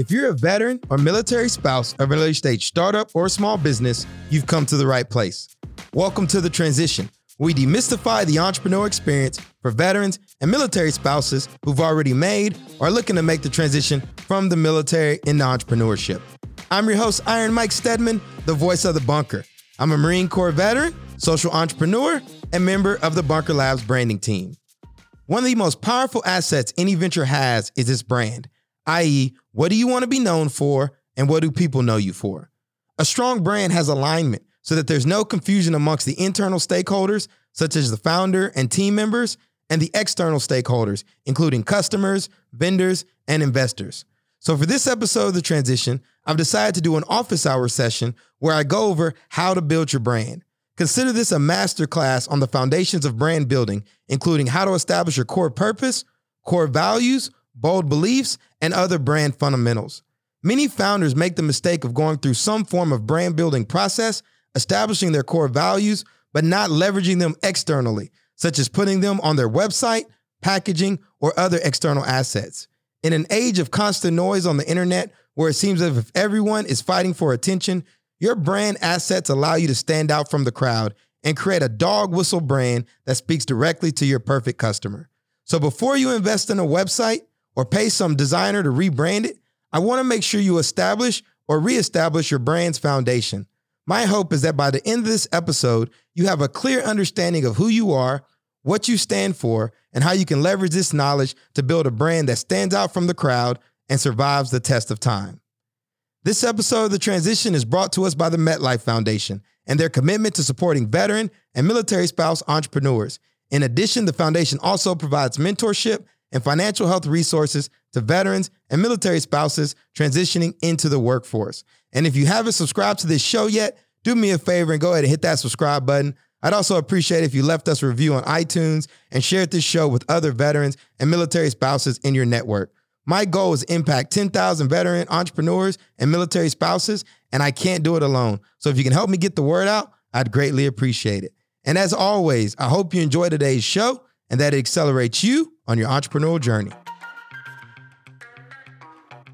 If you're a veteran or military spouse of an early stage startup or small business, you've come to the right place. Welcome to The Transition. We demystify the entrepreneur experience for veterans and military spouses who've already made or are looking to make the transition from the military into entrepreneurship. I'm your host, Iron Mike Steadman, the voice of the bunker. I'm a Marine Corps veteran, social entrepreneur, and member of the Bunker Labs branding team. One of the most powerful assets any venture has is its brand, i.e., what do you want to be known for and what do people know you for? A strong brand has alignment so that there's no confusion amongst the internal stakeholders, such as the founder and team members, and the external stakeholders, including customers, vendors, and investors. So, for this episode of The Transition, I've decided to do an office hour session where I go over how to build your brand. Consider this a masterclass on the foundations of brand building, including how to establish your core purpose, core values, bold beliefs, and other brand fundamentals. Many founders make the mistake of going through some form of brand building process, establishing their core values, but not leveraging them externally, such as putting them on their website, packaging, or other external assets. In an age of constant noise on the internet, where it seems as if everyone is fighting for attention, your brand assets allow you to stand out from the crowd and create a dog whistle brand that speaks directly to your perfect customer. So before you invest in a website or pay some designer to rebrand it, I want to make sure you establish or reestablish your brand's foundation. My hope is that by the end of this episode, you have a clear understanding of who you are, what you stand for, and how you can leverage this knowledge to build a brand that stands out from the crowd and survives the test of time. This episode of The Transition is brought to us by the MetLife Foundation and their commitment to supporting veteran and military spouse entrepreneurs. In addition, the foundation also provides mentorship and financial health resources to veterans and military spouses transitioning into the workforce. And if you haven't subscribed to this show yet, do me a favor and go ahead and hit that subscribe button. I'd also appreciate if you left us a review on iTunes and shared this show with other veterans and military spouses in your network. My goal is impact 10,000 veteran entrepreneurs and military spouses, and I can't do it alone. So if you can help me get the word out, I'd greatly appreciate it. And as always, I hope you enjoy today's show and that it accelerates you on your entrepreneurial journey.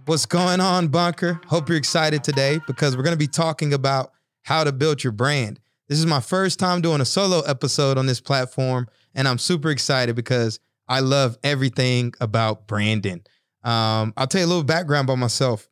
What's going on, Bunker? Hope you're excited today because we're going to be talking about how to build your brand. This is my first time doing a solo episode on this platform, and I'm super excited because I love everything about branding. Um, I'll tell you a little background about myself.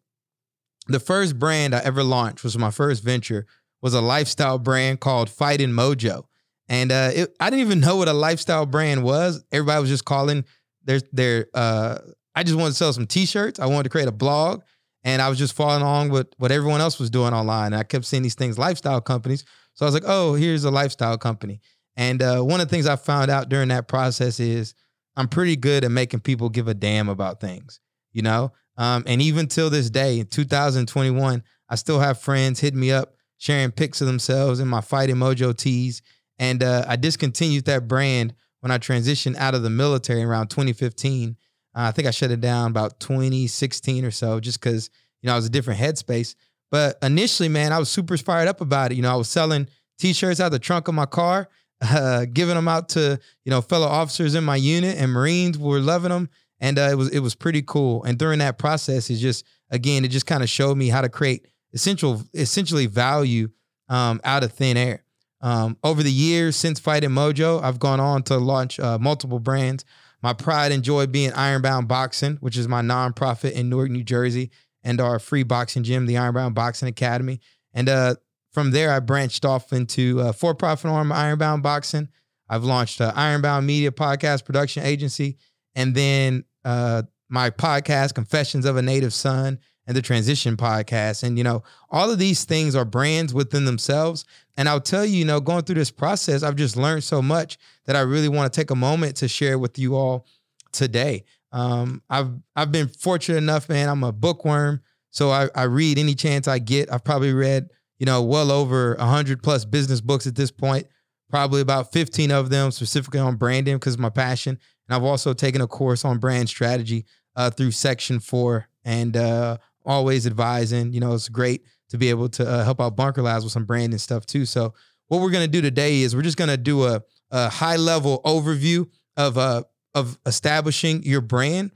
The first brand I ever launched was my first venture was a lifestyle brand called Fighting Mojo, and uh, it, I didn't even know what a lifestyle brand was. Everybody was just calling their their. Uh, I just wanted to sell some T-shirts. I wanted to create a blog, and I was just following along with what everyone else was doing online. And I kept seeing these things, lifestyle companies. So I was like, oh, here's a lifestyle company. And uh, one of the things I found out during that process is I'm pretty good at making people give a damn about things you know? Um, and even till this day, in 2021, I still have friends hitting me up, sharing pics of themselves in my Fighting Mojo tees. And uh, I discontinued that brand when I transitioned out of the military around 2015. Uh, I think I shut it down about 2016 or so, just because you know I was a different headspace. But initially, man, I was super fired up about it. You know, I was selling T-shirts out the trunk of my car, uh, giving them out to you know fellow officers in my unit, and Marines were loving them and uh, it was it was pretty cool. And during that process, it just again it just kind of showed me how to create essential essentially value um, out of thin air. Um, over the years since Fighting Mojo, I've gone on to launch uh, multiple brands. My pride and joy being Ironbound Boxing, which is my nonprofit in Newark, New Jersey, and our free boxing gym, the Ironbound Boxing Academy. And uh, from there, I branched off into for-profit arm Ironbound Boxing. I've launched Ironbound Media podcast production agency, and then uh, my podcast, Confessions of a Native Son, and the Transition podcast. And, you know, all of these things are brands within themselves. And I'll tell you, you know, going through this process, I've just learned so much that I really want to take a moment to share with you all today. Um, I've I've been fortunate enough, man. I'm a bookworm, so I, I read any chance I get. I've probably read, you know, well over hundred plus business books at this point. Probably about 15 of them specifically on branding because my passion. And I've also taken a course on brand strategy uh, through Section Four, and uh, always advising. You know, it's great to be able to uh, help out Bunker Labs with some branding stuff too. So what we're gonna do today is we're just gonna do a, a high level overview of uh of establishing your brand.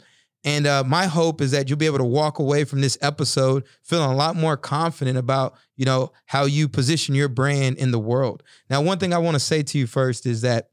And uh, my hope is that you'll be able to walk away from this episode feeling a lot more confident about, you know, how you position your brand in the world. Now, one thing I want to say to you first is that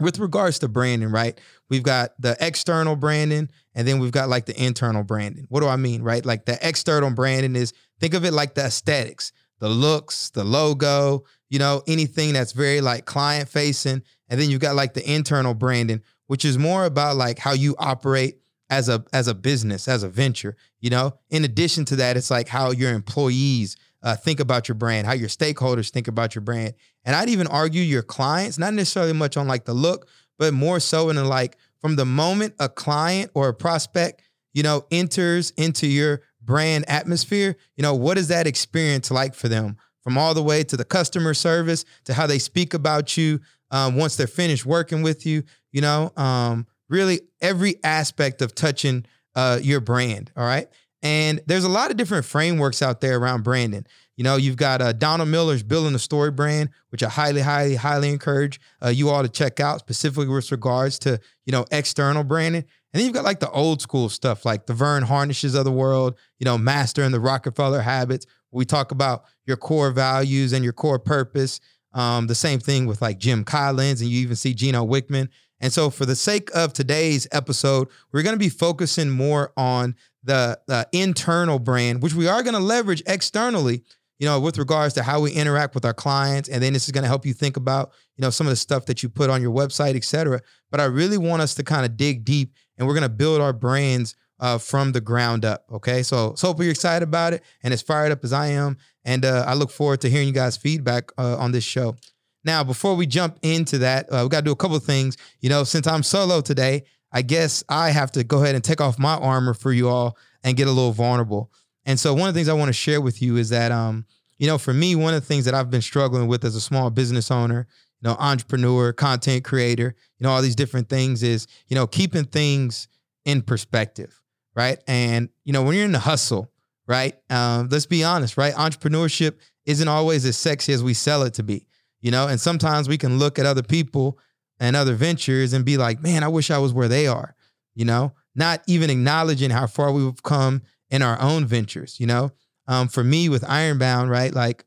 with regards to branding, right? We've got the external branding and then we've got like the internal branding. What do I mean, right? Like the external branding is think of it like the aesthetics, the looks, the logo, you know, anything that's very like client facing. And then you've got like the internal branding, which is more about like how you operate as a as a business, as a venture. You know, in addition to that, it's like how your employees uh, think about your brand, how your stakeholders think about your brand, and I'd even argue your clients, not necessarily much on like the look, but more so in the like from the moment a client or a prospect, you know, enters into your brand atmosphere, you know, what is that experience like for them? From all the way to the customer service to how they speak about you um, once they're finished working with you, you know, um, really every aspect of touching uh, your brand. All right. And there's a lot of different frameworks out there around branding. You know, you've got uh, Donald Miller's Building a StoryBrand, which I highly, highly, highly encourage uh, you all to check out, specifically with regards to, you know, external branding. And then you've got like the old school stuff, like the Vern Harnishes of the world, you know, Mastering the Rockefeller Habits. We talk about your core values and your core purpose. Um, the same thing with like Jim Collins, and you even see Gino Wickman. And so, for the sake of today's episode, we're going to be focusing more on the, the internal brand, which we are going to leverage externally, you know, with regards to how we interact with our clients. And then this is going to help you think about, you know, some of the stuff that you put on your website, et cetera. But I really want us to kind of dig deep and we're going to build our brands uh, from the ground up. Okay. So, so hope you're excited about it and as fired up as I am. And uh, I look forward to hearing you guys' feedback uh, on this show. Now, before we jump into that, uh, we got to do a couple of things. You know, since I'm solo today, I guess I have to go ahead and take off my armor for you all and get a little vulnerable. And so, one of the things I want to share with you is that, um, you know, for me, one of the things that I've been struggling with as a small business owner, you know, entrepreneur, content creator, you know, all these different things is, you know, keeping things in perspective, right? And you know, when you're in the hustle, right? Um, let's be honest, right? Entrepreneurship isn't always as sexy as we sell it to be you know, and sometimes we can look at other people and other ventures and be like, man, I wish I was where they are, you know, not even acknowledging how far we've come in our own ventures, you know. Um, for me with Ironbound, right? Like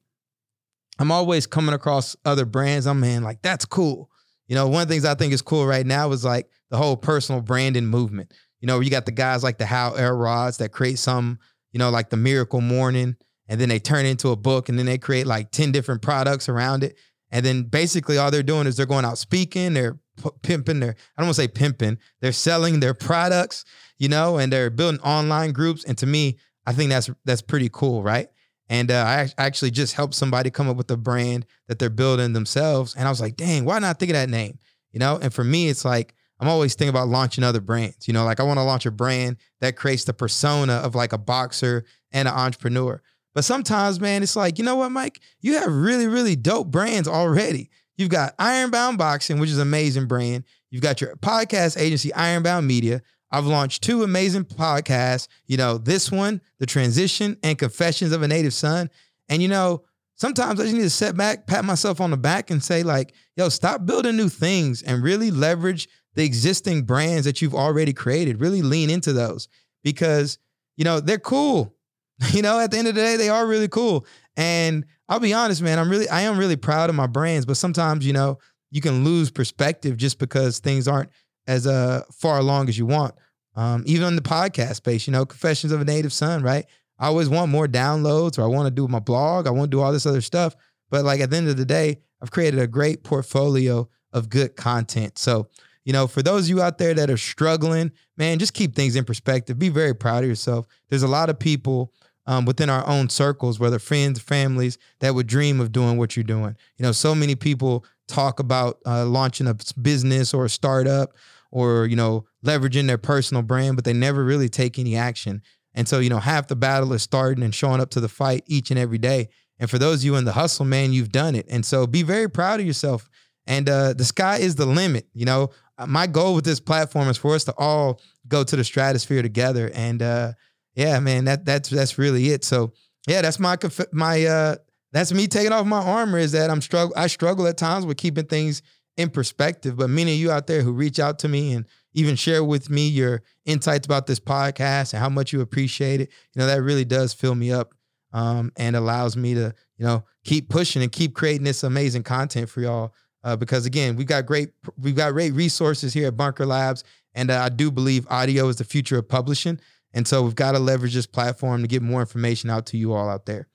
I'm always coming across other brands. I'm man, like that's cool. You know, one of the things I think is cool right now is like the whole personal branding movement. You know, you got the guys like the Hal Elrods that create some, you know, like the Miracle Morning, and then they turn into a book, and then they create like 10 different products around it. And then basically all they're doing is they're going out speaking, they're pimping their, I don't want to say pimping, they're selling their products, you know, and they're building online groups. And to me, I think that's that's pretty cool, right? And uh, I actually just helped somebody come up with a brand that they're building themselves. And I was like, dang, why not think of that name? You know, and for me, it's like I'm always thinking about launching other brands. You know, like I want to launch a brand that creates the persona of like a boxer and an entrepreneur. But sometimes, man, it's like, you know what, Mike? You have really, really dope brands already. You've got Ironbound Boxing, which is an amazing brand. You've got your podcast agency, Ironbound Media. I've launched two amazing podcasts. You know, this one, The Transition and Confessions of a Native Son. And, you know, sometimes I just need to sit back, pat myself on the back, and say, like, yo, stop building new things and really leverage the existing brands that you've already created. Really lean into those because, you know, they're cool. You know, at the end of the day, they are really cool. And I'll be honest, man, I'm really, I am really proud of my brands, but sometimes, you know, you can lose perspective just because things aren't as uh, far along as you want. Um, even on the podcast space, you know, Confessions of a Native Son, right? I always want more downloads or I want to do my blog. I want to do all this other stuff. But like at the end of the day, I've created a great portfolio of good content. So, you know, for those of you out there that are struggling, man, just keep things in perspective. Be very proud of yourself. There's a lot of people um, within our own circles, whether friends, families, that would dream of doing what you're doing. You know, so many people talk about uh, launching a business or a startup or, you know, leveraging their personal brand, but they never really take any action. And so, you know, half the battle is starting and showing up to the fight each and every day. And for those of you in the hustle, man, you've done it. And so be very proud of yourself. And uh, the sky is the limit. You know, my goal with this platform is for us to all go to the stratosphere together. And, uh, yeah, man, that that's that's really it. So yeah, that's my my uh that's me taking off my armor is that I'm struggle I struggle at times with keeping things in perspective. But many of you out there who reach out to me and even share with me your insights about this podcast and how much you appreciate it. You know, that really does fill me up um, and allows me to, you know, keep pushing and keep creating this amazing content for y'all. Uh, because again, we've got great we've got great resources here at Bunker Labs, and uh, I do believe audio is the future of publishing. And so we've got to leverage this platform to get more information out to you all out there.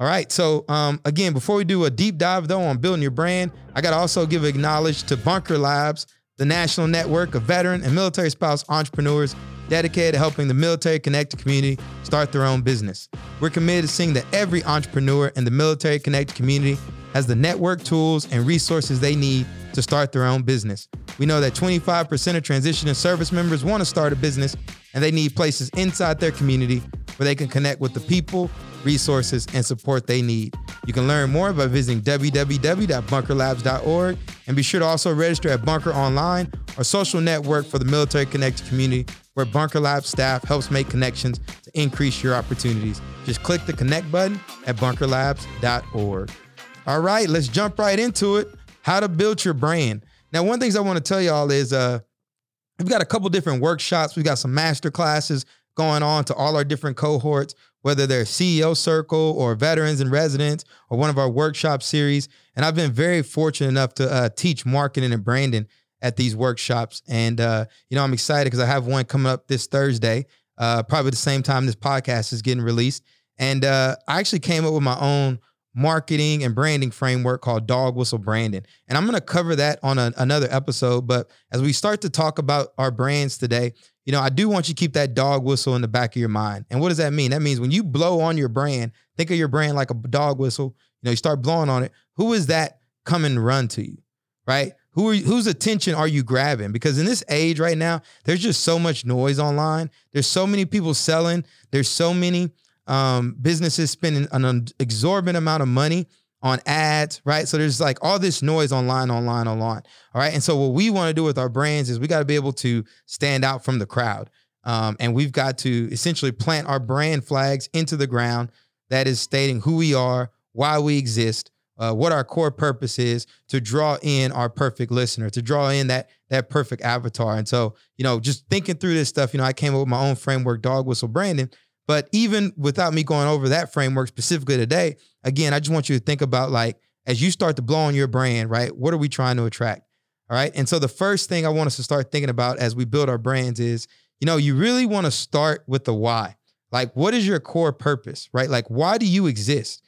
All right. So um, again, before we do a deep dive though on building your brand, I got to also give acknowledge to Bunker Labs, the national network of veteran and military spouse entrepreneurs dedicated to helping the military connected community start their own business. We're committed to seeing that every entrepreneur in the military connected community has the network tools and resources they need to start their own business. We know that 25% of transition and service members want to start a business and they need places inside their community where they can connect with the people, resources, and support they need. You can learn more by visiting www.bunkerlabs.org and be sure to also register at Bunker Online, our social network for the military connected community, where Bunker Labs staff helps make connections to increase your opportunities. Just click the connect button at bunkerlabs.org. All right, let's jump right into it. How to build your brand. Now, one of the things I want to tell y'all is uh, we've got a couple different workshops. We've got some master classes going on to all our different cohorts, whether they're CEO Circle or Veterans in Residence or one of our workshop series. And I've been very fortunate enough to uh, teach marketing and branding at these workshops. And, uh, you know, I'm excited because I have one coming up this Thursday, uh, probably the same time this podcast is getting released. And uh, I actually came up with my own marketing and branding framework called dog whistle branding. And I'm going to cover that on a, another episode. But as we start to talk about our brands today, you know, I do want you to keep that dog whistle in the back of your mind. And what does that mean? That means when you blow on your brand, think of your brand like a dog whistle. You know, you start blowing on it. Who is that coming to run to you? Right? Who are you, whose attention are you grabbing? Because in this age right now, there's just so much noise online. There's so many people selling. There's so many um, businesses spending an exorbitant amount of money on ads, right? So there's like all this noise online, online, online. All right. And so what we want to do with our brands is we got to be able to stand out from the crowd. Um, and we've got to essentially plant our brand flags into the ground that is stating who we are, why we exist, uh, what our core purpose is to draw in our perfect listener, to draw in that that perfect avatar. And so, you know, just thinking through this stuff, you know, I came up with my own framework, dog whistle branding, but even without me going over that framework specifically today, again, I just want you to think about like as you start to blow on your brand, right? What are we trying to attract? All right. And so the first thing I want us to start thinking about as we build our brands is, you know, you really want to start with the why. Like, what is your core purpose, right? Like, why do you exist?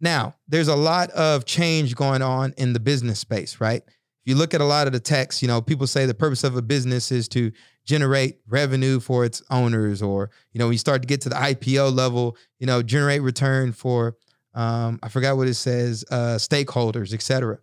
Now, there's a lot of change going on in the business space, right? If you look at a lot of the texts, you know, people say the purpose of a business is to generate revenue for its owners, or you know, when you start to get to the IPO level, you know, generate return for um, I forgot what it says, uh, stakeholders, etc.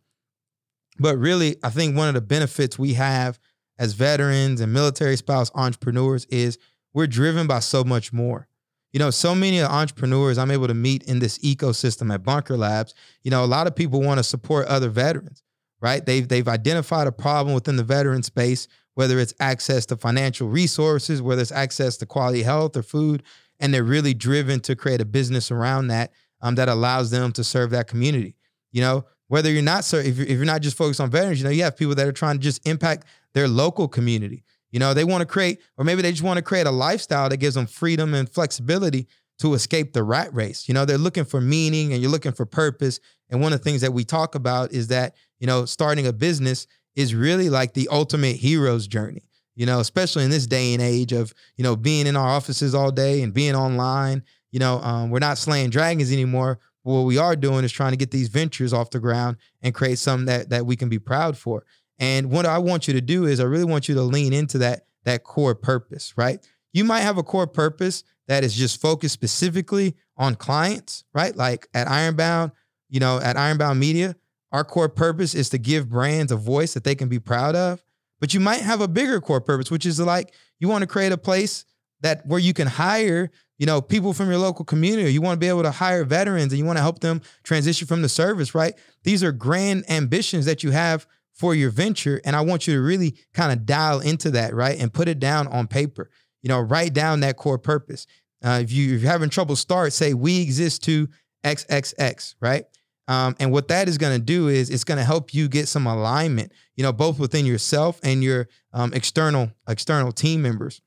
But really, I think one of the benefits we have as veterans and military spouse entrepreneurs is we're driven by so much more. You know, so many entrepreneurs I'm able to meet in this ecosystem at Bunker Labs. You know, a lot of people want to support other veterans, right? They've they've identified a problem within the veteran space whether it's access to financial resources, whether it's access to quality health or food, and they're really driven to create a business around that um, that allows them to serve that community. You know, whether you're not if you're, if you're not just focused on veterans, you know, you have people that are trying to just impact their local community. You know, they want to create, or maybe they just want to create a lifestyle that gives them freedom and flexibility to escape the rat race. You know, they're looking for meaning and you're looking for purpose. And one of the things that we talk about is that, you know, starting a business is really like the ultimate hero's journey you know especially in this day and age of you know being in our offices all day and being online you know um, we're not slaying dragons anymore. What we are doing is trying to get these ventures off the ground and create something that that we can be proud for. And what i want you to do is i really want you to lean into that that core purpose right? You might have a core purpose that is just focused specifically on clients right? Like at ironbound you know at ironbound media our core purpose is to give brands a voice that they can be proud of. But you might have a bigger core purpose, which is like you want to create a place that where you can hire, you know, people from your local community. You want to be able to hire veterans and you want to help them transition from the service, right? These are grand ambitions that you have for your venture. And I want you to really kind of dial into that, right? And put it down on paper. You know, write down that core purpose. Uh, if, you, if you're having trouble start, say we exist to XXX, right? Um, and what that is going to do is it's going to help you get some alignment, you know, both within yourself and your um, external external team members.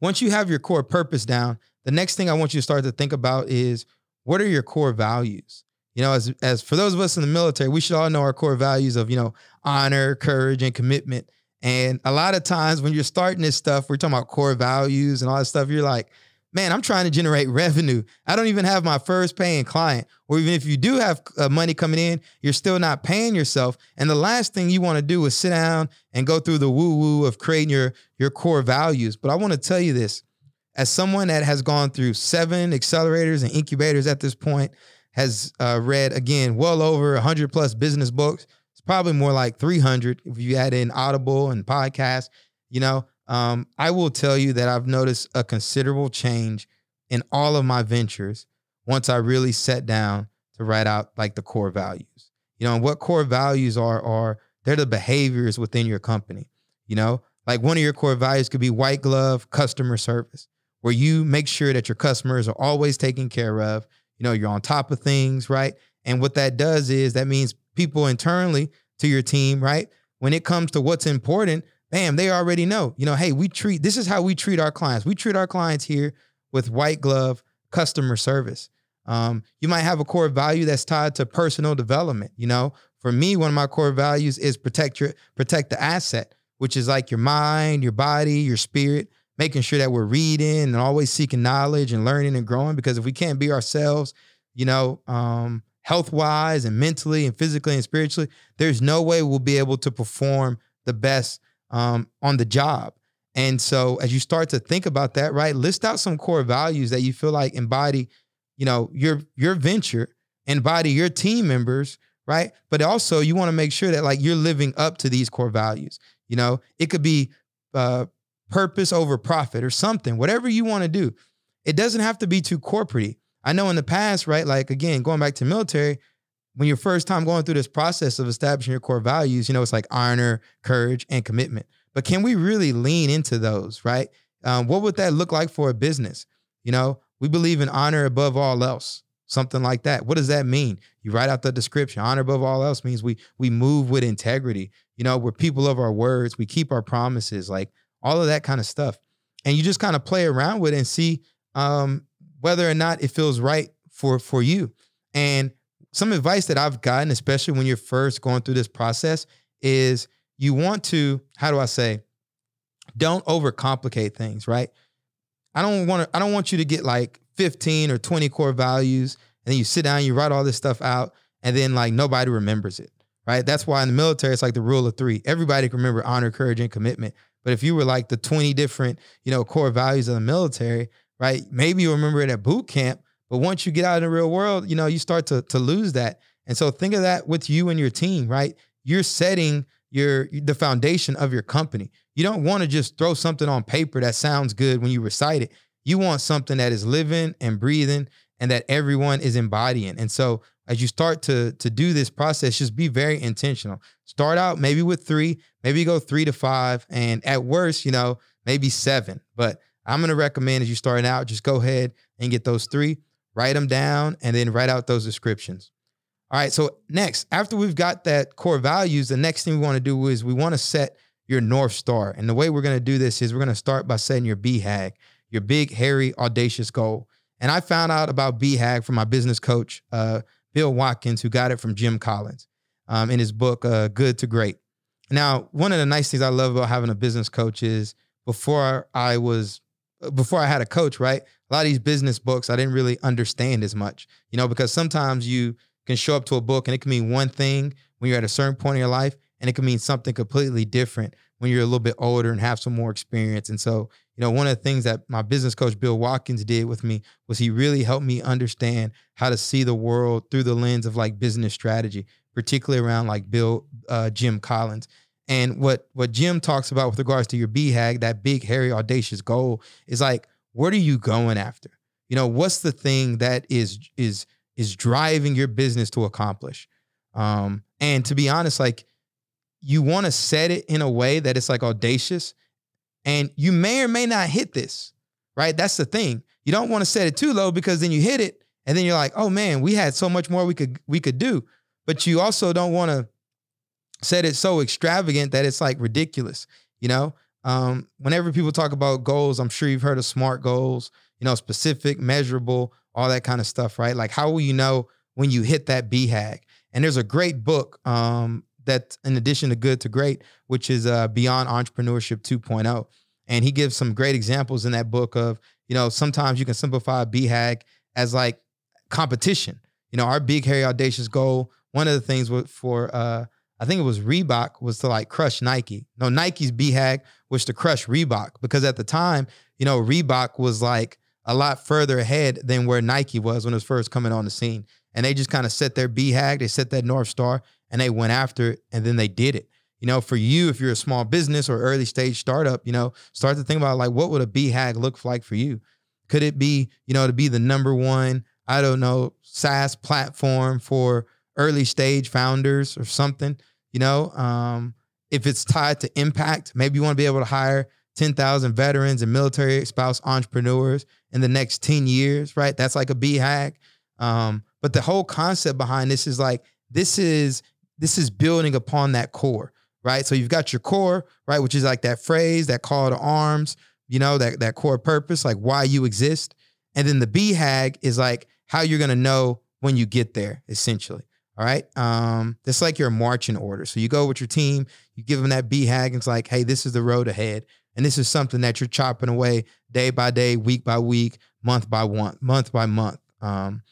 Once you have your core purpose down, the next thing I want you to start to think about is what are your core values? You know, as as for those of us in the military, we should all know our core values of, you know, honor, courage, and commitment. And a lot of times when you're starting this stuff, we're talking about core values and all that stuff, you're like, man, I'm trying to generate revenue. I don't even have my first paying client. Or even if you do have uh, money coming in, you're still not paying yourself. And the last thing you want to do is sit down and go through the woo woo of creating your, your core values. But I want to tell you this as someone that has gone through seven accelerators and incubators at this point, has uh, read again well over 100 plus business books. It's probably more like 300 if you add in Audible and podcasts. You know, um, I will tell you that I've noticed a considerable change in all of my ventures once I really sat down to write out like the core values. You know, and what core values are are they're the behaviors within your company. You know, like one of your core values could be white glove customer service, where you make sure that your customers are always taken care of. You know, you're on top of things, right? And what that does is that means people internally to your team, right? When it comes to what's important, bam, they already know. You know, hey, we treat this is how we treat our clients. We treat our clients here with white glove customer service. Um, you might have a core value that's tied to personal development. You know, for me, one of my core values is protect your protect the asset, which is like your mind, your body, your spirit, making sure that we're reading and always seeking knowledge and learning and growing. Because if we can't be ourselves, you know, um, health wise and mentally and physically and spiritually, there's no way we'll be able to perform the best um, on the job. And so as you start to think about that, right, list out some core values that you feel like embody, you know, your your venture, embody your team members, right? But also you want to make sure that like you're living up to these core values. You know, it could be uh, purpose over profit or something, whatever you want to do. It doesn't have to be too corporate. I know in the past, right? Like again, going back to military, when you're first time going through this process of establishing your core values, you know, it's like honor, courage, and commitment. But can we really lean into those, right? Um, what would that look like for a business? You know, we believe in honor above all else, something like that. What does that mean? You write out the description. Honor above all else means we we move with integrity. You know, we're people of our words. We keep our promises, like all of that kind of stuff. And you just kind of play around with it and see um, whether or not it feels right for for you. And some advice that I've gotten, especially when you're first going through this process, is you want to, how do I say, don't overcomplicate things, right? I don't want to, I don't want you to get like 15 or 20 core values and then you sit down, you write all this stuff out, and then like nobody remembers it. Right. That's why in the military, it's like the rule of three. Everybody can remember honor, courage, and commitment. But if you were like the 20 different, you know, core values of the military, right? Maybe you remember it at boot camp, but once you get out in the real world, you know, you start to to lose that. And so think of that with you and your team, right? You're setting your the foundation of your company. You don't want to just throw something on paper that sounds good when you recite it. You want something that is living and breathing and that everyone is embodying. And so as you start to to do this process, just be very intentional. Start out maybe with 3, maybe go 3 to 5 and at worst, you know, maybe 7. But I'm going to recommend as you starting out, just go ahead and get those 3 write them down, and then write out those descriptions. All right, so next, after we've got that core values, the next thing we want to do is we want to set your North Star. And the way we're going to do this is we're going to start by setting your BHAG, your big, hairy, audacious goal. And I found out about BHAG from my business coach, uh, Bill Watkins, who got it from Jim Collins um, in his book, uh, Good to Great. Now, one of the nice things I love about having a business coach is before I was, before I had a coach, right? A lot of these business books I didn't really understand as much, you know, because sometimes you can show up to a book and it can mean one thing when you're at a certain point in your life, and it can mean something completely different when you're a little bit older and have some more experience. And so, you know, one of the things that my business coach Bill Watkins did with me was he really helped me understand how to see the world through the lens of like business strategy, particularly around like Bill uh, Jim Collins. And what what Jim talks about with regards to your BHAG, that big, hairy, audacious goal, is like what are you going after? You know, what's the thing that is is is driving your business to accomplish? Um, and to be honest, like you want to set it in a way that it's like audacious, and you may or may not hit this, right? That's the thing. You don't want to set it too low because then you hit it And then you're like, oh man, we had so much more we could we could do. But you also don't want to set it so extravagant that it's like ridiculous. You know, um, whenever people talk about goals, I'm sure you've heard of SMART goals, you know, specific, measurable, all that kind of stuff, right? Like, how will you know when you hit that BHAG? And there's a great book um, that, in addition to Good to Great, which is uh, Beyond Entrepreneurship 2.0. And he gives some great examples in that book of, you know, sometimes you can simplify BHAG as like competition. You know, our big, hairy, audacious goal, one of the things for, uh, I think it was Reebok, was to like crush Nike. No, Nike's BHAG was to crush Reebok because at the time, you know, Reebok was like a lot further ahead than where Nike was when it was first coming on the scene. And they just kind of set their BHAG, they set that North Star, and they went after it and then they did it. You know, for you, if you're a small business or early stage startup, you know, start to think about like what would a BHAG look like for you? Could it be, you know, to be the number one, I don't know, SaaS platform for early stage founders or something? You know, um, if it's tied to impact, maybe you want to be able to hire 10,000 veterans and military spouse entrepreneurs in the next 10 years, right? That's like a BHAG. Um, but the whole concept behind this is like, this is this is building upon that core, right? So you've got your core, right, which is like that phrase, that call to arms, you know, that that core purpose, like why you exist. And then the BHAG is like how you're gonna know when you get there, essentially. All right. Um, it's like your marching order. So you go with your team, you give them that BHAG, and it's like, hey, this is the road ahead. And this is something that you're chopping away day by day, week by week, month by one, month by month. Um,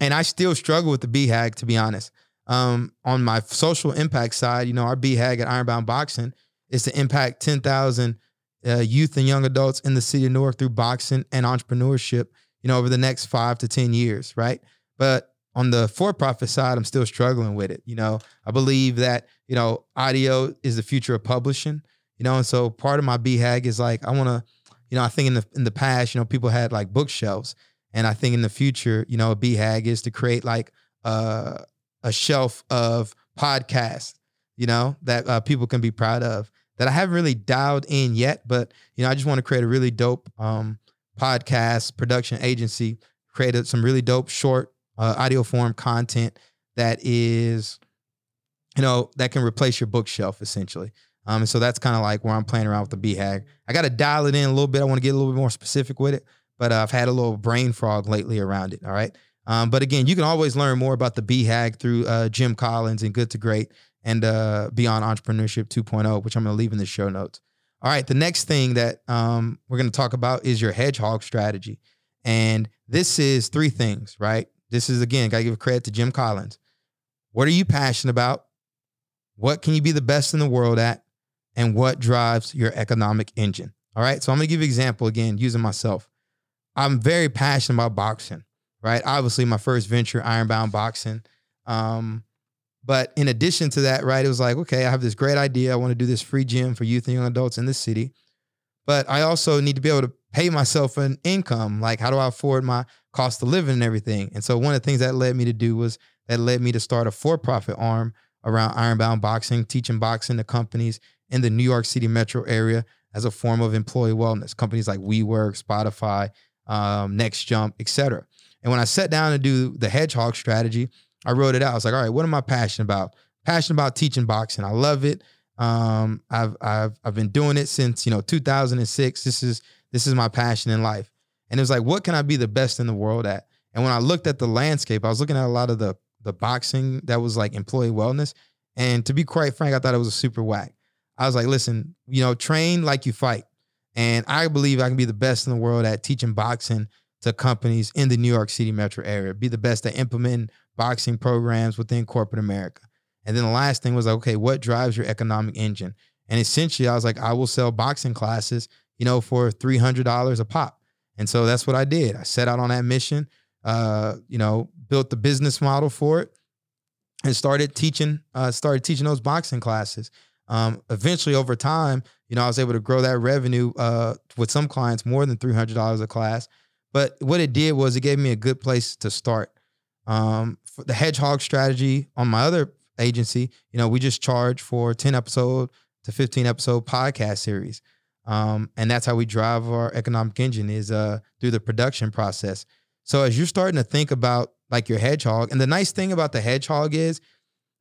and I still struggle with the BHAG, to be honest. Um, on my social impact side, you know, our BHAG at Ironbound Boxing is to impact 10,000 uh, youth and young adults in the city of Newark through boxing and entrepreneurship, you know, over the next five to 10 years, right? But on the for-profit side, I'm still struggling with it. You know, I believe that, you know, audio is the future of publishing, you know, and so part of my BHAG is like, I want to, you know, I think in the, in the past, you know, people had like bookshelves and I think in the future, you know, a BHAG is to create like uh, a shelf of podcasts, you know, that uh, people can be proud of that I haven't really dialed in yet, but you know, I just want to create a really dope um, podcast production agency, create some really dope short uh, audio form content that is, you know, that can replace your bookshelf essentially. Um, and so that's kind of like where I'm playing around with the BHAG. I got to dial it in a little bit. I want to get a little bit more specific with it, but uh, I've had a little brain frog lately around it. All right. Um, but again, you can always learn more about the BHAG through uh, Jim Collins and Good to Great and uh, Beyond Entrepreneurship 2.0, which I'm going to leave in the show notes. All right. The next thing that um, we're going to talk about is your hedgehog strategy. And this is three things, right? This is, again, got to give credit to Jim Collins. What are you passionate about? What can you be the best in the world at? And what drives your economic engine? All right. So I'm to give you an example again, using myself. I'm very passionate about boxing, right? Obviously, my first venture, Ironbound Boxing. Um, but in addition to that, right, it was like, okay, I have this great idea. I want to do this free gym for youth and young adults in this city. But I also need to be able to pay myself an income. Like, how do I afford my cost of living and everything? And so, one of the things that led me to do was that led me to start a for profit arm around Ironbound Boxing, teaching boxing to companies in the New York City metro area as a form of employee wellness. Companies like WeWork, Spotify, um, Next Jump, etc. And when I sat down to do the hedgehog strategy, I wrote it out. I was like, all right, what am I passionate about? Passionate about teaching boxing. I love it. Um, I've I've I've been doing it since you know 2006. This is this is my passion in life. And it was like, what can I be the best in the world at? And when I looked at the landscape, I was looking at a lot of the the boxing that was like employee wellness. And to be quite frank, I thought it was a super whack. I was like, listen, you know, train like you fight. And I believe I can be the best in the world at teaching boxing to companies in the New York City metro area, be the best at implementing boxing programs within corporate America. And then the last thing was like, okay, what drives your economic engine? And essentially, I was like, I will sell boxing classes, you know, for three hundred dollars a pop. And so that's what I did. I set out on that mission. Uh, you know, built the business model for it, and started teaching. Uh, started teaching those boxing classes. Um, eventually, over time, you know, I was able to grow that revenue uh, with some clients more than three hundred dollars a class. But what it did was it gave me a good place to start. Um, the hedgehog strategy on my other agency, you know, we just charge for 10 episode to 15 episode podcast series. Um, and that's how we drive our economic engine is uh, through the production process. So as you're starting to think about like your hedgehog, and the nice thing about the hedgehog is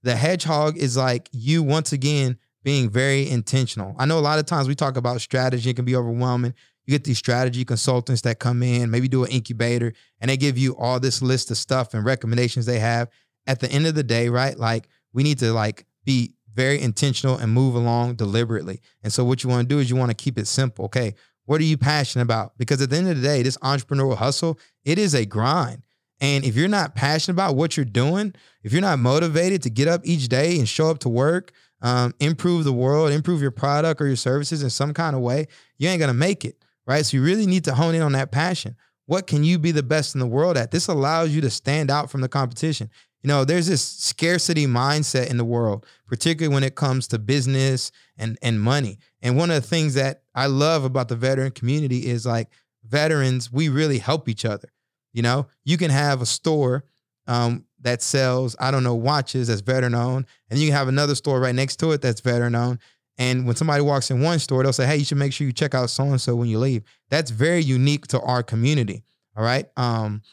the hedgehog is like you once again being very intentional. I know a lot of times we talk about strategy, it can be overwhelming. You get these strategy consultants that come in, maybe do an incubator, and they give you all this list of stuff and recommendations they have. At the end of the day, right? Like we need to like be very intentional and move along deliberately. And so what you want to do is you want to keep it simple. Okay, what are you passionate about? Because at the end of the day, this entrepreneurial hustle, it is a grind. And if you're not passionate about what you're doing, if you're not motivated to get up each day and show up to work, um, improve the world, improve your product or your services in some kind of way, you ain't gonna make it, right? So you really need to hone in on that passion. What can you be the best in the world at? This allows you to stand out from the competition. You know, there's this scarcity mindset in the world, particularly when it comes to business and and money. And one of the things that I love about the veteran community is like veterans, we really help each other. You know, you can have a store um, that sells, I don't know, watches that's veteran owned, and you can have another store right next to it that's veteran owned. And when somebody walks in one store, they'll say, "Hey, you should make sure you check out so and so when you leave." That's very unique to our community. All right. Um,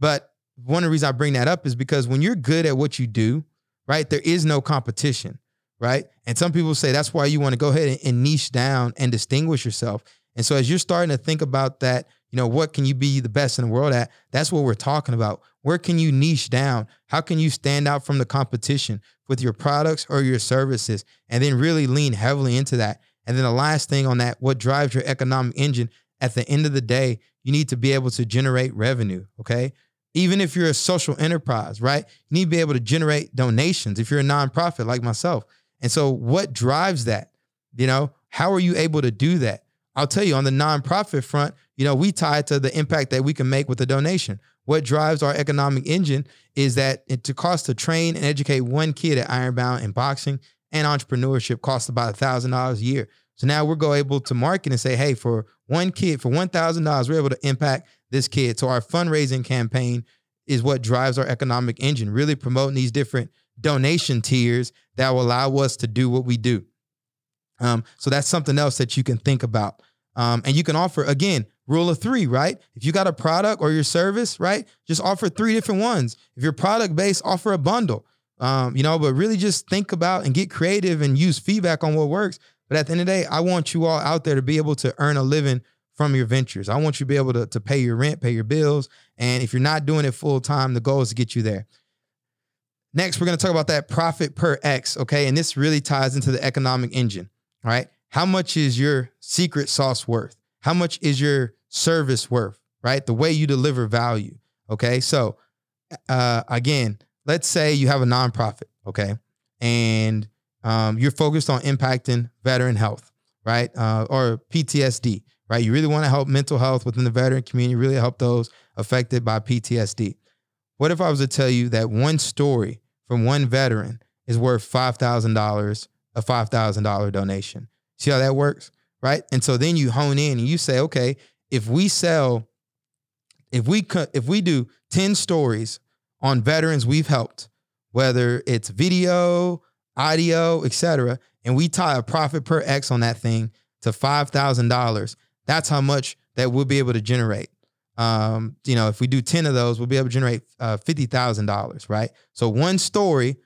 but one of the reasons I bring that up is because when you're good at what you do, right, there is no competition, right? And some people say that's why you want to go ahead and, and niche down and distinguish yourself. And so as you're starting to think about that, you know, what can you be the best in the world at? That's what we're talking about. Where can you niche down? How can you stand out from the competition with your products or your services? And then really lean heavily into that. And then the last thing on that, what drives your economic engine at the end of the day, you need to be able to generate revenue. Okay. Even if you're a social enterprise, right? You need to be able to generate donations if you're a nonprofit like myself. And so, what drives that? You know, how are you able to do that? I'll tell you on the nonprofit front, you know, we tie it to the impact that we can make with a donation. What drives our economic engine is that it to cost to train and educate one kid at Ironbound in boxing and entrepreneurship costs about a thousand dollars a year. So now we're go able to market and say, hey, for one kid, for one thousand dollars, we're able to impact this kid. So our fundraising campaign is what drives our economic engine, really promoting these different donation tiers that will allow us to do what we do. Um, so that's something else that you can think about. Um, and you can offer, again, rule of three, right? If you got a product or your service, right, just offer three different ones. If you're product based, offer a bundle. Um, you know, but really just think about and get creative and use feedback on what works. But at the end of the day, I want you all out there to be able to earn a living from your ventures. I want you to be able to, to pay your rent, pay your bills. And if you're not doing it full time, the goal is to get you there. Next, we're going to talk about that profit per X. Okay. And this really ties into the economic engine. All right. How much is your secret sauce worth? How much is your service worth? Right? The way you deliver value. Okay. So, uh, again, let's say you have a nonprofit. Okay. And um, you're focused on impacting veteran health, right? Uh, or PTSD, right? You really want to help mental health within the veteran community, really help those affected by PTSD. What if I was to tell you that one story from one veteran is worth $5,000, a $5,000 donation? See how that works? Right. And so then you hone in and you say, okay, if we sell, if we if we do 10 stories on veterans we've helped, whether it's video, audio, etc., and we tie a profit per X on that thing to five thousand dollars, that's how much that we'll be able to generate. Um, you know, if we do 10 of those, we'll be able to generate uh, $50,000, right? So one story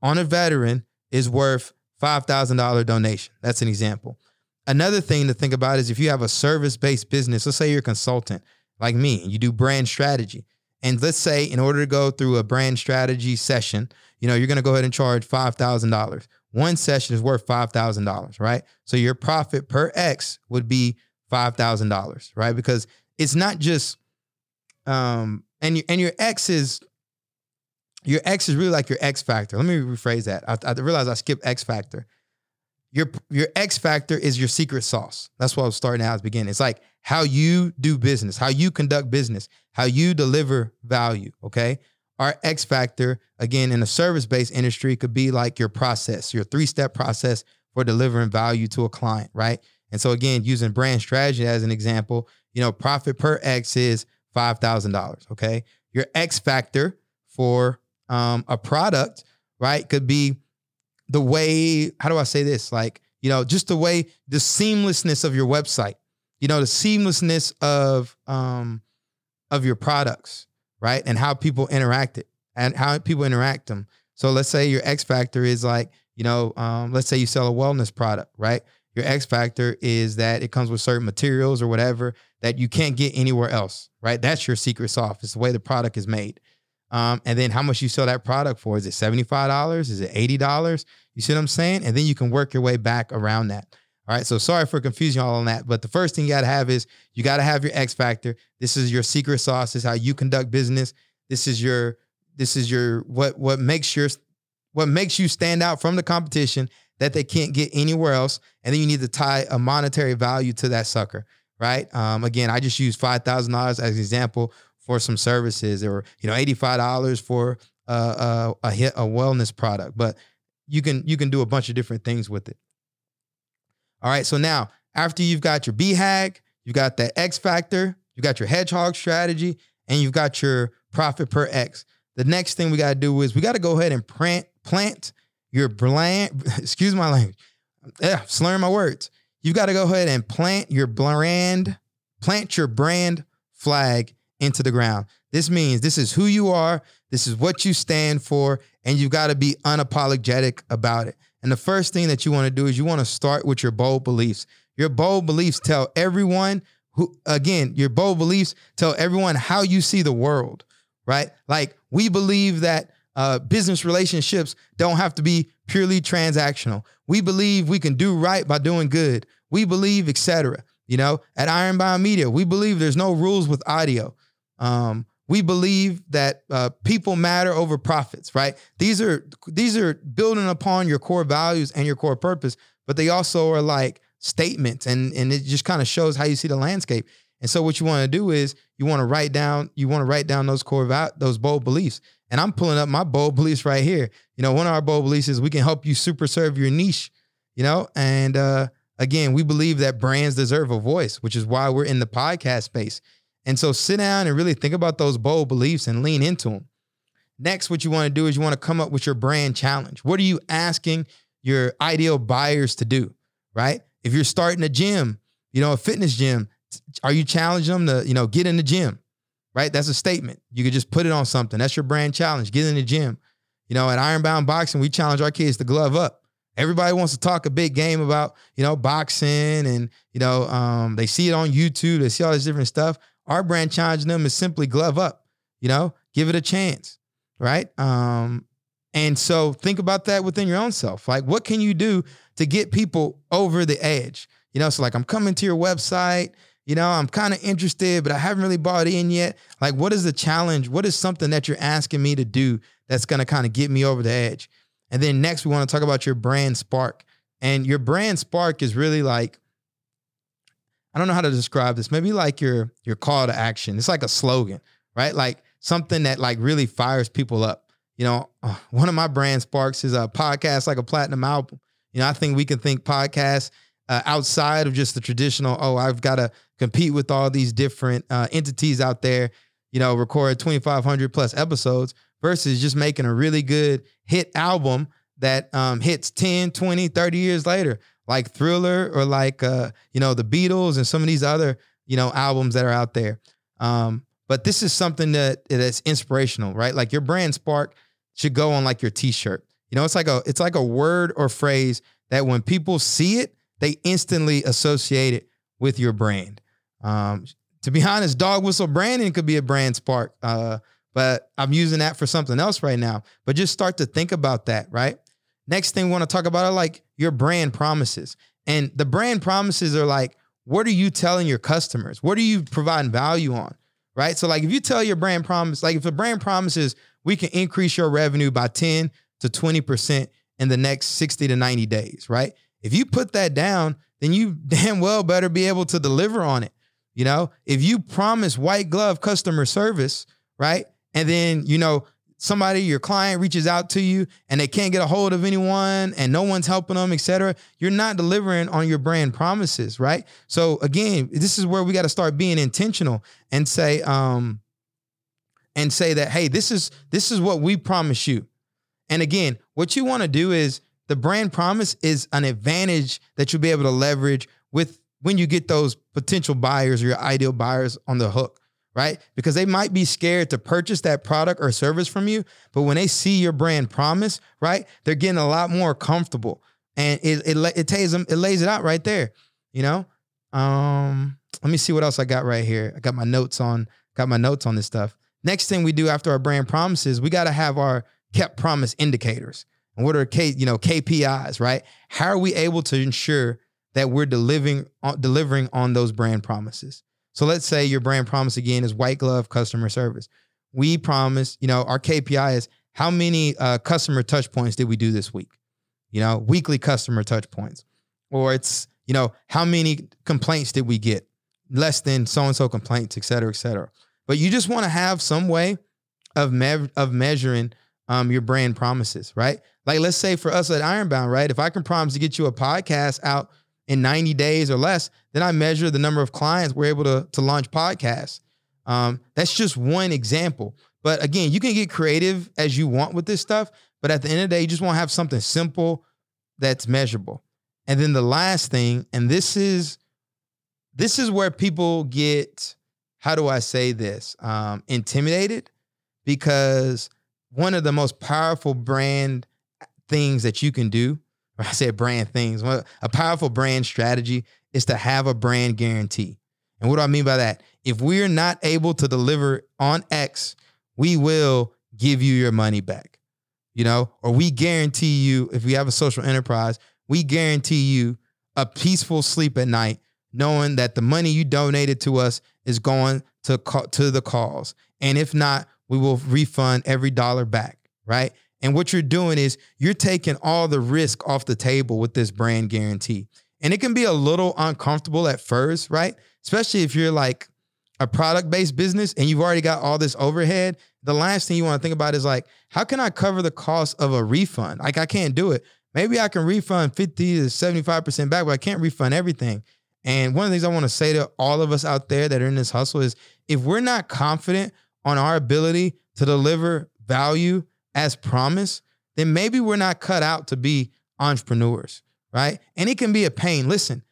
on a veteran is worth $5,000 donation. That's an example. Another thing to think about is if you have a service based business, let's say you're a consultant like me, and you do brand strategy. And let's say in order to go through a brand strategy session, you know, you're going to go ahead and charge $5,000. One session is worth $5,000, right? So your profit per X would be $5,000, right? Because it's not just um and your and your X is your X is really like your X factor. Let me rephrase that. I, I realize I skipped X factor. Your your X factor is your secret sauce. That's what I was starting out at the beginning. It's like how you do business, how you conduct business, how you deliver value. Okay. Our X factor, again, in a service based industry, could be like your process, your three step process for delivering value to a client, right? And so, again, using brand strategy as an example, you know, profit per X is $5,000. Okay. Your X factor for um, a product, right, could be the way, how do I say this? Like, you know, just the way, the seamlessness of your website, you know, the seamlessness of, um, of your products, right? And how people interact it and how people interact them. So let's say your X factor is like, you know, um, let's say you sell a wellness product, right? Your X factor is that it comes with certain materials or whatever that you can't get anywhere else, right? That's your secret sauce. It's the way the product is made. Um, and then how much you sell that product for? Is it $75? Is it $80? You see what I'm saying? And then you can work your way back around that. All right. So sorry for confusing all on that. But the first thing you got to have is you got to have your X factor. This is your secret sauce. This is how you conduct business. This is your, this is your, what, what makes your, what makes you stand out from the competition that they can't get anywhere else. And then you need to tie a monetary value to that sucker. Right. Um, again, I just use $5,000 as an example for some services or, you know, $85 for uh, a, a, a wellness product, but you can, you can do a bunch of different things with it. All right. So now, after you've got your BHAG, you've got that X factor, you've got your hedgehog strategy, and you've got your profit per X. The next thing we got to do is we got to go ahead and plant, plant your brand, excuse my language, yeah, slurring my words. You've got to go ahead and plant your brand, plant your brand flag into the ground. This means this is who you are, this is what you stand for, and you've got to be unapologetic about it. And the first thing that you want to do is you want to start with your bold beliefs. Your bold beliefs tell everyone who, again, your bold beliefs tell everyone how you see the world, right? Like we believe that uh, business relationships don't have to be purely transactional. We believe we can do right by doing good. We believe, etc. You know, at Ironbound Media, we believe there's no rules with audio. Um, we believe that uh, people matter over profits, right? These are these are building upon your core values and your core purpose, but they also are like statements, and and it just kind of shows how you see the landscape. And so, what you want to do is you want to write down you want to write down those core val- those bold beliefs. And I'm pulling up my bold beliefs right here. You know, one of our bold beliefs is we can help you super serve your niche. You know, and uh, again, we believe that brands deserve a voice, which is why we're in the podcast space. And so sit down and really think about those bold beliefs and lean into them. Next, what you want to do is you want to come up with your brand challenge. What are you asking your ideal buyers to do, right? If you're starting a gym, you know, a fitness gym, are you challenging them to, you know, get in the gym, right? That's a statement. You could just put it on something. That's your brand challenge. Get in the gym. You know, at Ironbound Boxing, we challenge our kids to glove up. Everybody wants to talk a big game about, you know, boxing and, you know, um, they see it on YouTube, they see all this different stuff. Our brand challenging them is simply glove up, you know, give it a chance, right? Um, and so think about that within your own self. Like, what can you do to get people over the edge? You know, so like I'm coming to your website, you know, I'm kind of interested, but I haven't really bought in yet. Like, what is the challenge? What is something that you're asking me to do that's going to kind of get me over the edge? And then next, we want to talk about your brand spark. And your brand spark is really like I don't know how to describe this. Maybe like your your call to action. It's like a slogan, right? Like something that like really fires people up. You know, uh, one of my brand sparks is a podcast like a platinum album. You know, I think we can think podcasts uh, outside of just the traditional. Oh, I've got to compete with all these different uh, entities out there. You know, record 2,500 plus episodes versus just making a really good hit album that um, hits 10, 20, 30 years later like Thriller or like uh, you know the Beatles and some of these other you know albums that are out there. Um, but this is something that that's inspirational, right? Like your brand spark should go on like your T-shirt. You know, it's like a it's like a word or phrase that when people see it, they instantly associate it with your brand. Um, to be honest, dog whistle branding could be a brand spark. Uh, but I'm using that for something else right now. But just start to think about that, right? Next thing we want to talk about are like your brand promises. And the brand promises are like, what are you telling your customers? What are you providing value on? Right. So, like, if you tell your brand promise, like, if the brand promises we can increase your revenue by 10 to 20% in the next 60 to 90 days, right? If you put that down, then you damn well better be able to deliver on it. You know, if you promise white glove customer service, right? And then, you know, somebody, your client reaches out to you and they can't get a hold of anyone and no one's helping them, etc., you're not delivering on your brand promises, right? So again, this is where we got to start being intentional and say, um, and say that, hey, this is this is what we promise you. And again, what you want to do is the brand promise is an advantage that you'll be able to leverage with when you get those potential buyers or your ideal buyers on the hook, right? Because they might be scared to purchase that product or service from you, but when they see your brand promise, right, they're getting a lot more comfortable, and it it it takes them it lays it out right there, you know. Um, let me see what else I got right here. I got my notes on got my notes on this stuff. Next thing we do after our brand promises, we got to have our kept promise indicators. And what are K, you know, KPIs, right? How are we able to ensure that we're delivering uh, delivering on those brand promises? So let's say your brand promise again is white glove customer service. We promise, you know, our KPI is how many uh, customer touch points did we do this week? You know, weekly customer touch points. Or it's, you know, how many complaints did we get? Less than so and so complaints, et cetera, et cetera. But you just want to have some way of me- of measuring um, your brand promises, right? Like let's say for us at Ironbound, right? If I can promise to get you a podcast out in 90 days or less, then I measure the number of clients we're able to, to launch podcasts. Um, that's just one example. But again, you can get creative as you want with this stuff. But at the end of the day, you just want to have something simple that's measurable. And then the last thing, and this is this is where people get, how do I say this? Um, intimidated because one of the most powerful brand things that you can do I said brand things. A powerful brand strategy is to have a brand guarantee. And what do I mean by that? If we're not able to deliver on X, we will give you your money back. You know, or we guarantee you, if we have a social enterprise, we guarantee you a peaceful sleep at night, knowing that the money you donated to us is going to to the cause. And if not, we will refund every dollar back, right? And what you're doing is you're taking all the risk off the table with this brand guarantee. And it can be a little uncomfortable at first, right? Especially if you're like a product based business and you've already got all this overhead. The last thing you want to think about is like, how can I cover the cost of a refund? Like, I can't do it. Maybe I can refund 50 to 75% back, but I can't refund everything. And one of the things I want to say to all of us out there that are in this hustle is if we're not confident on our ability to deliver value as promised, then maybe we're not cut out to be entrepreneurs, right? And it can be a pain. Listen,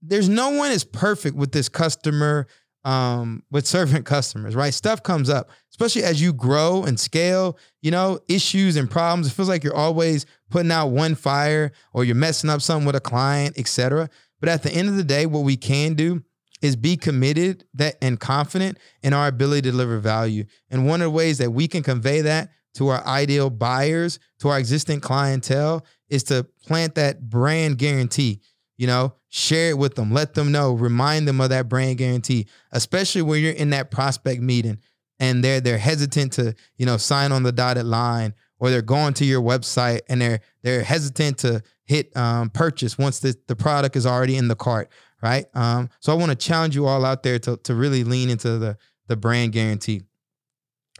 there's no one is perfect with this customer, um, with servant customers, right? Stuff comes up, especially as you grow and scale, you know, issues and problems. It feels like you're always putting out one fire or you're messing up something with a client, etc. But at the end of the day, what we can do is be committed that and confident in our ability to deliver value. And one of the ways that we can convey that to our ideal buyers, to our existing clientele, is to plant that brand guarantee. You know, share it with them, let them know, remind them of that brand guarantee, especially when you're in that prospect meeting and they're they're hesitant to, you know, sign on the dotted line or they're going to your website and they're they're hesitant to hit um, purchase once the, the product is already in the cart, right? Um, so I want to challenge you all out there to to really lean into the the brand guarantee.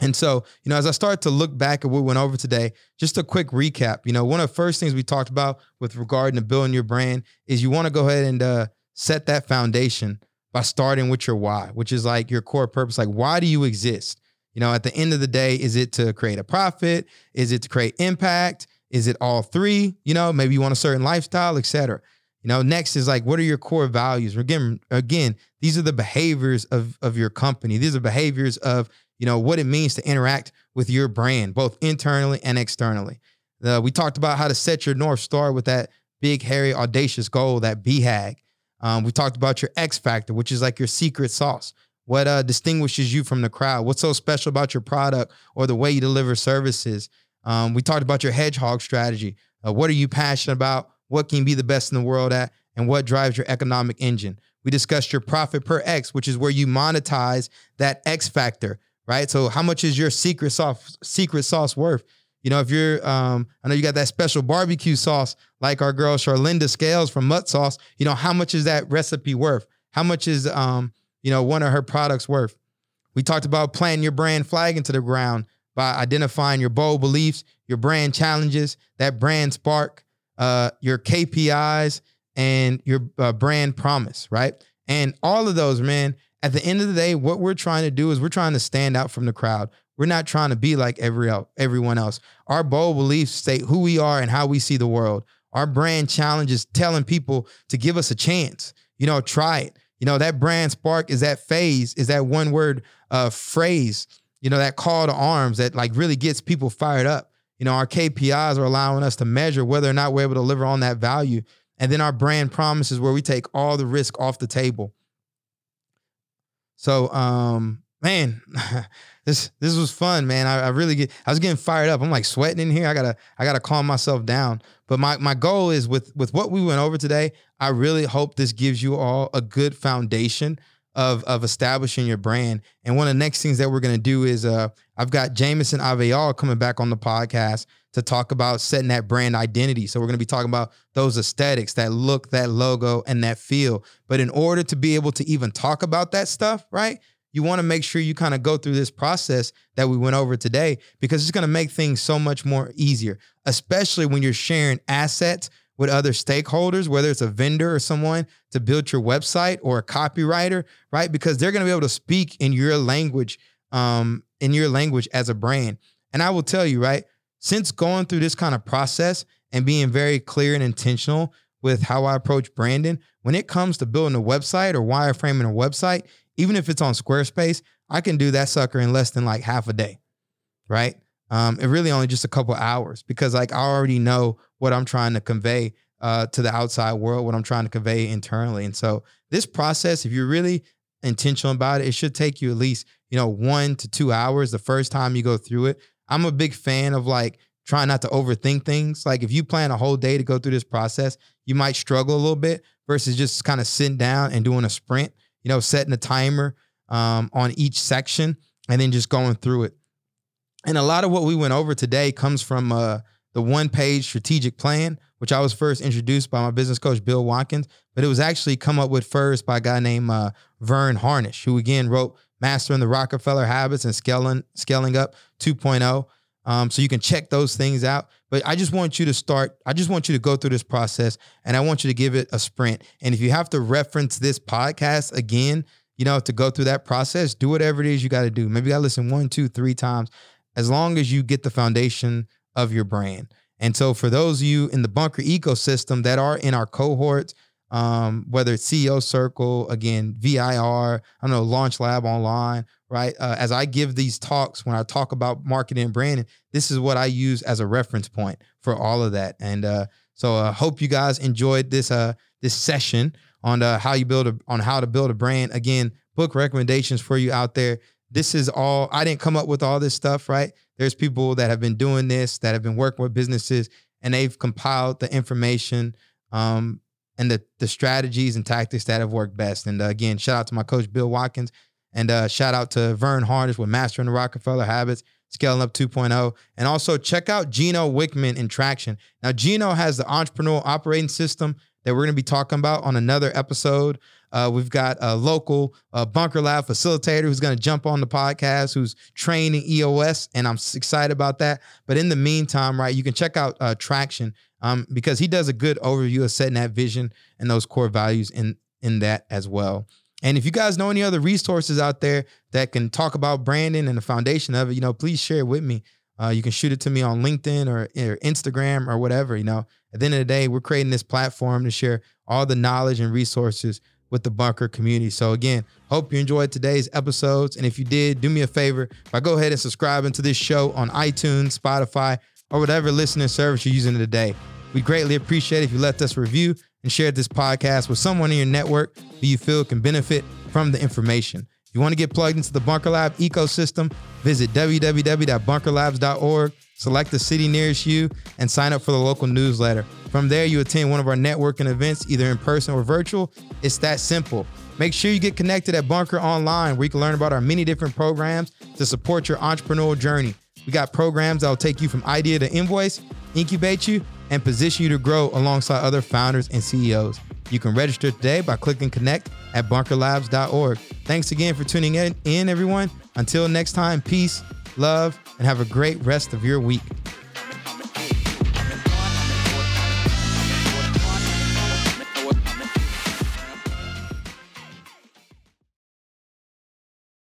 And so, you know, as I start to look back at what we went over today, just a quick recap. You know, one of the first things we talked about with regard to building your brand is you want to go ahead and uh, set that foundation by starting with your why, which is like your core purpose. Like, why do you exist? You know, at the end of the day, is it to create a profit? Is it to create impact? Is it all three? You know, maybe you want a certain lifestyle, et cetera. You know, next is like, what are your core values? Again, again, these are the behaviors of, of your company. These are behaviors of you know, what it means to interact with your brand, both internally and externally. We talked about how to set your North Star with that big, hairy, audacious goal, that BHAG. Um, we talked about your X factor, which is like your secret sauce. What uh, distinguishes you from the crowd? What's so special about your product or the way you deliver services? Um, we talked about your hedgehog strategy. Uh, what are you passionate about? What can be the best in the world at? And what drives your economic engine? We discussed your profit per X, which is where you monetize that X factor right? So how much is your secret sauce secret sauce worth? You know, if you're, um, I know you got that special barbecue sauce, like our girl Charlinda Scales from Mutt Sauce. You know, how much is that recipe worth? How much is, um, you know, one of her products worth? We talked about planting your brand flag into the ground by identifying your bold beliefs, your brand challenges, that brand spark, uh, your KPIs, and your uh, brand promise, right? And all of those, man, at the end of the day, what we're trying to do is we're trying to stand out from the crowd. We're not trying to be like every everyone else. Our bold beliefs state who we are and how we see the world. Our brand challenge is telling people to give us a chance. You know, try it. You know, that brand spark is that phase, is that one word uh, phrase, you know, that call to arms that like really gets people fired up. You know, our KPIs are allowing us to measure whether or not we're able to deliver on that value. And then our brand promises where we take all the risk off the table. So, um, man, this this was fun, man. I, I, really get I was getting fired up. I'm like sweating in here. I gotta I gotta calm myself down. But my my goal is with with what we went over today. I really hope this gives you all a good foundation of of establishing your brand. And one of the next things that we're gonna do is uh I've got Jameson Aveal coming back on the podcast to talk about setting that brand identity. So we're going to be talking about those aesthetics, that look, that logo, and that feel. But in order to be able to even talk about that stuff, right? You want to make sure you kind of go through this process that we went over today because it's going to make things so much more easier, especially when you're sharing assets with other stakeholders, whether it's a vendor or someone to build your website or a copywriter, right? Because they're going to be able to speak in your language, um, in your language as a brand. And I will tell you, right? Since going through this kind of process and being very clear and intentional with how I approach branding, when it comes to building a website or wireframing a website, even if it's on Squarespace, I can do that sucker in less than like half a day, right? Um, it really only just a couple hours because like I already know what I'm trying to convey uh, to the outside world, what I'm trying to convey internally. And so this process, if you're really intentional about it, it should take you at least, you know, one to two hours the first time you go through it. I'm a big fan of like trying not to overthink things. Like if you plan a whole day to go through this process, you might struggle a little bit versus just kind of sitting down and doing a sprint, you know, setting a timer um, on each section and then just going through it. And a lot of what we went over today comes from uh, the one page strategic plan, which I was first introduced by my business coach, Bill Watkins, but it was actually come up with first by a guy named uh, Verne Harnish, who again wrote Mastering the Rockefeller Habits and Scaling, Scaling Up 2.0. Um, so you can check those things out. But I just want you to start, I just want you to go through this process and I want you to give it a sprint. And if you have to reference this podcast again, you know, to go through that process, do whatever it is you got to do. Maybe I listen one, two, three times, as long as you get the foundation of your brand. And so for those of you in the bunker ecosystem that are in our cohorts, um, whether it's CEO Circle, again, VIR, I don't know, Launch Lab Online, right? Uh, as I give these talks, when I talk about marketing and branding, this is what I use as a reference point for all of that. And uh, so I uh, hope you guys enjoyed this uh, this session on uh, how you build a, on how to build a brand. Again, book recommendations for you out there. This is all I didn't come up with all this stuff, right? There's people that have been doing this, that have been working with businesses, and they've compiled the information um, and the the strategies and tactics that have worked best. And uh, again, shout out to my coach Bill Watkins, and uh, shout out to Verne Harnish with Mastering the Rockefeller Habits, Scaling Up 2.0, and also check out Gino Wickman in Traction. Now, Gino has the entrepreneurial operating system that we're going to be talking about on another episode. Uh, we've got a local uh, Bunker Lab facilitator who's going to jump on the podcast, who's training EOS, and I'm excited about that. But in the meantime, right, you can check out uh, Traction um, because he does a good overview of setting that vision and those core values in in that as well. And if you guys know any other resources out there that can talk about branding and the foundation of it, you know, please share it with me. Uh, you can shoot it to me on LinkedIn or, or Instagram or whatever. You know, at the end of the day, we're creating this platform to share all the knowledge and resources with the bunker community. So again, hope you enjoyed today's episodes. And if you did, do me a favor by go ahead and subscribing to this show on iTunes, Spotify, or whatever listening service you're using today. We'd greatly appreciate if you left us a review and shared this podcast with someone in your network who you feel can benefit from the information. If you want to get plugged into the Bunker Lab ecosystem, visit www.bunkerlabs.org, select the city nearest you, and sign up for the local newsletter. From there, you attend one of our networking events, either in person or virtual. It's that simple. Make sure you get connected at Bunker Online, where you can learn about our many different programs to support your entrepreneurial journey. We got programs that will take you from idea to invoice, incubate you, and position you to grow alongside other founders and CEOs. You can register today by clicking connect at bunkerlabs.org. Thanks again for tuning in, everyone. Until next time, peace, love, and have a great rest of your week.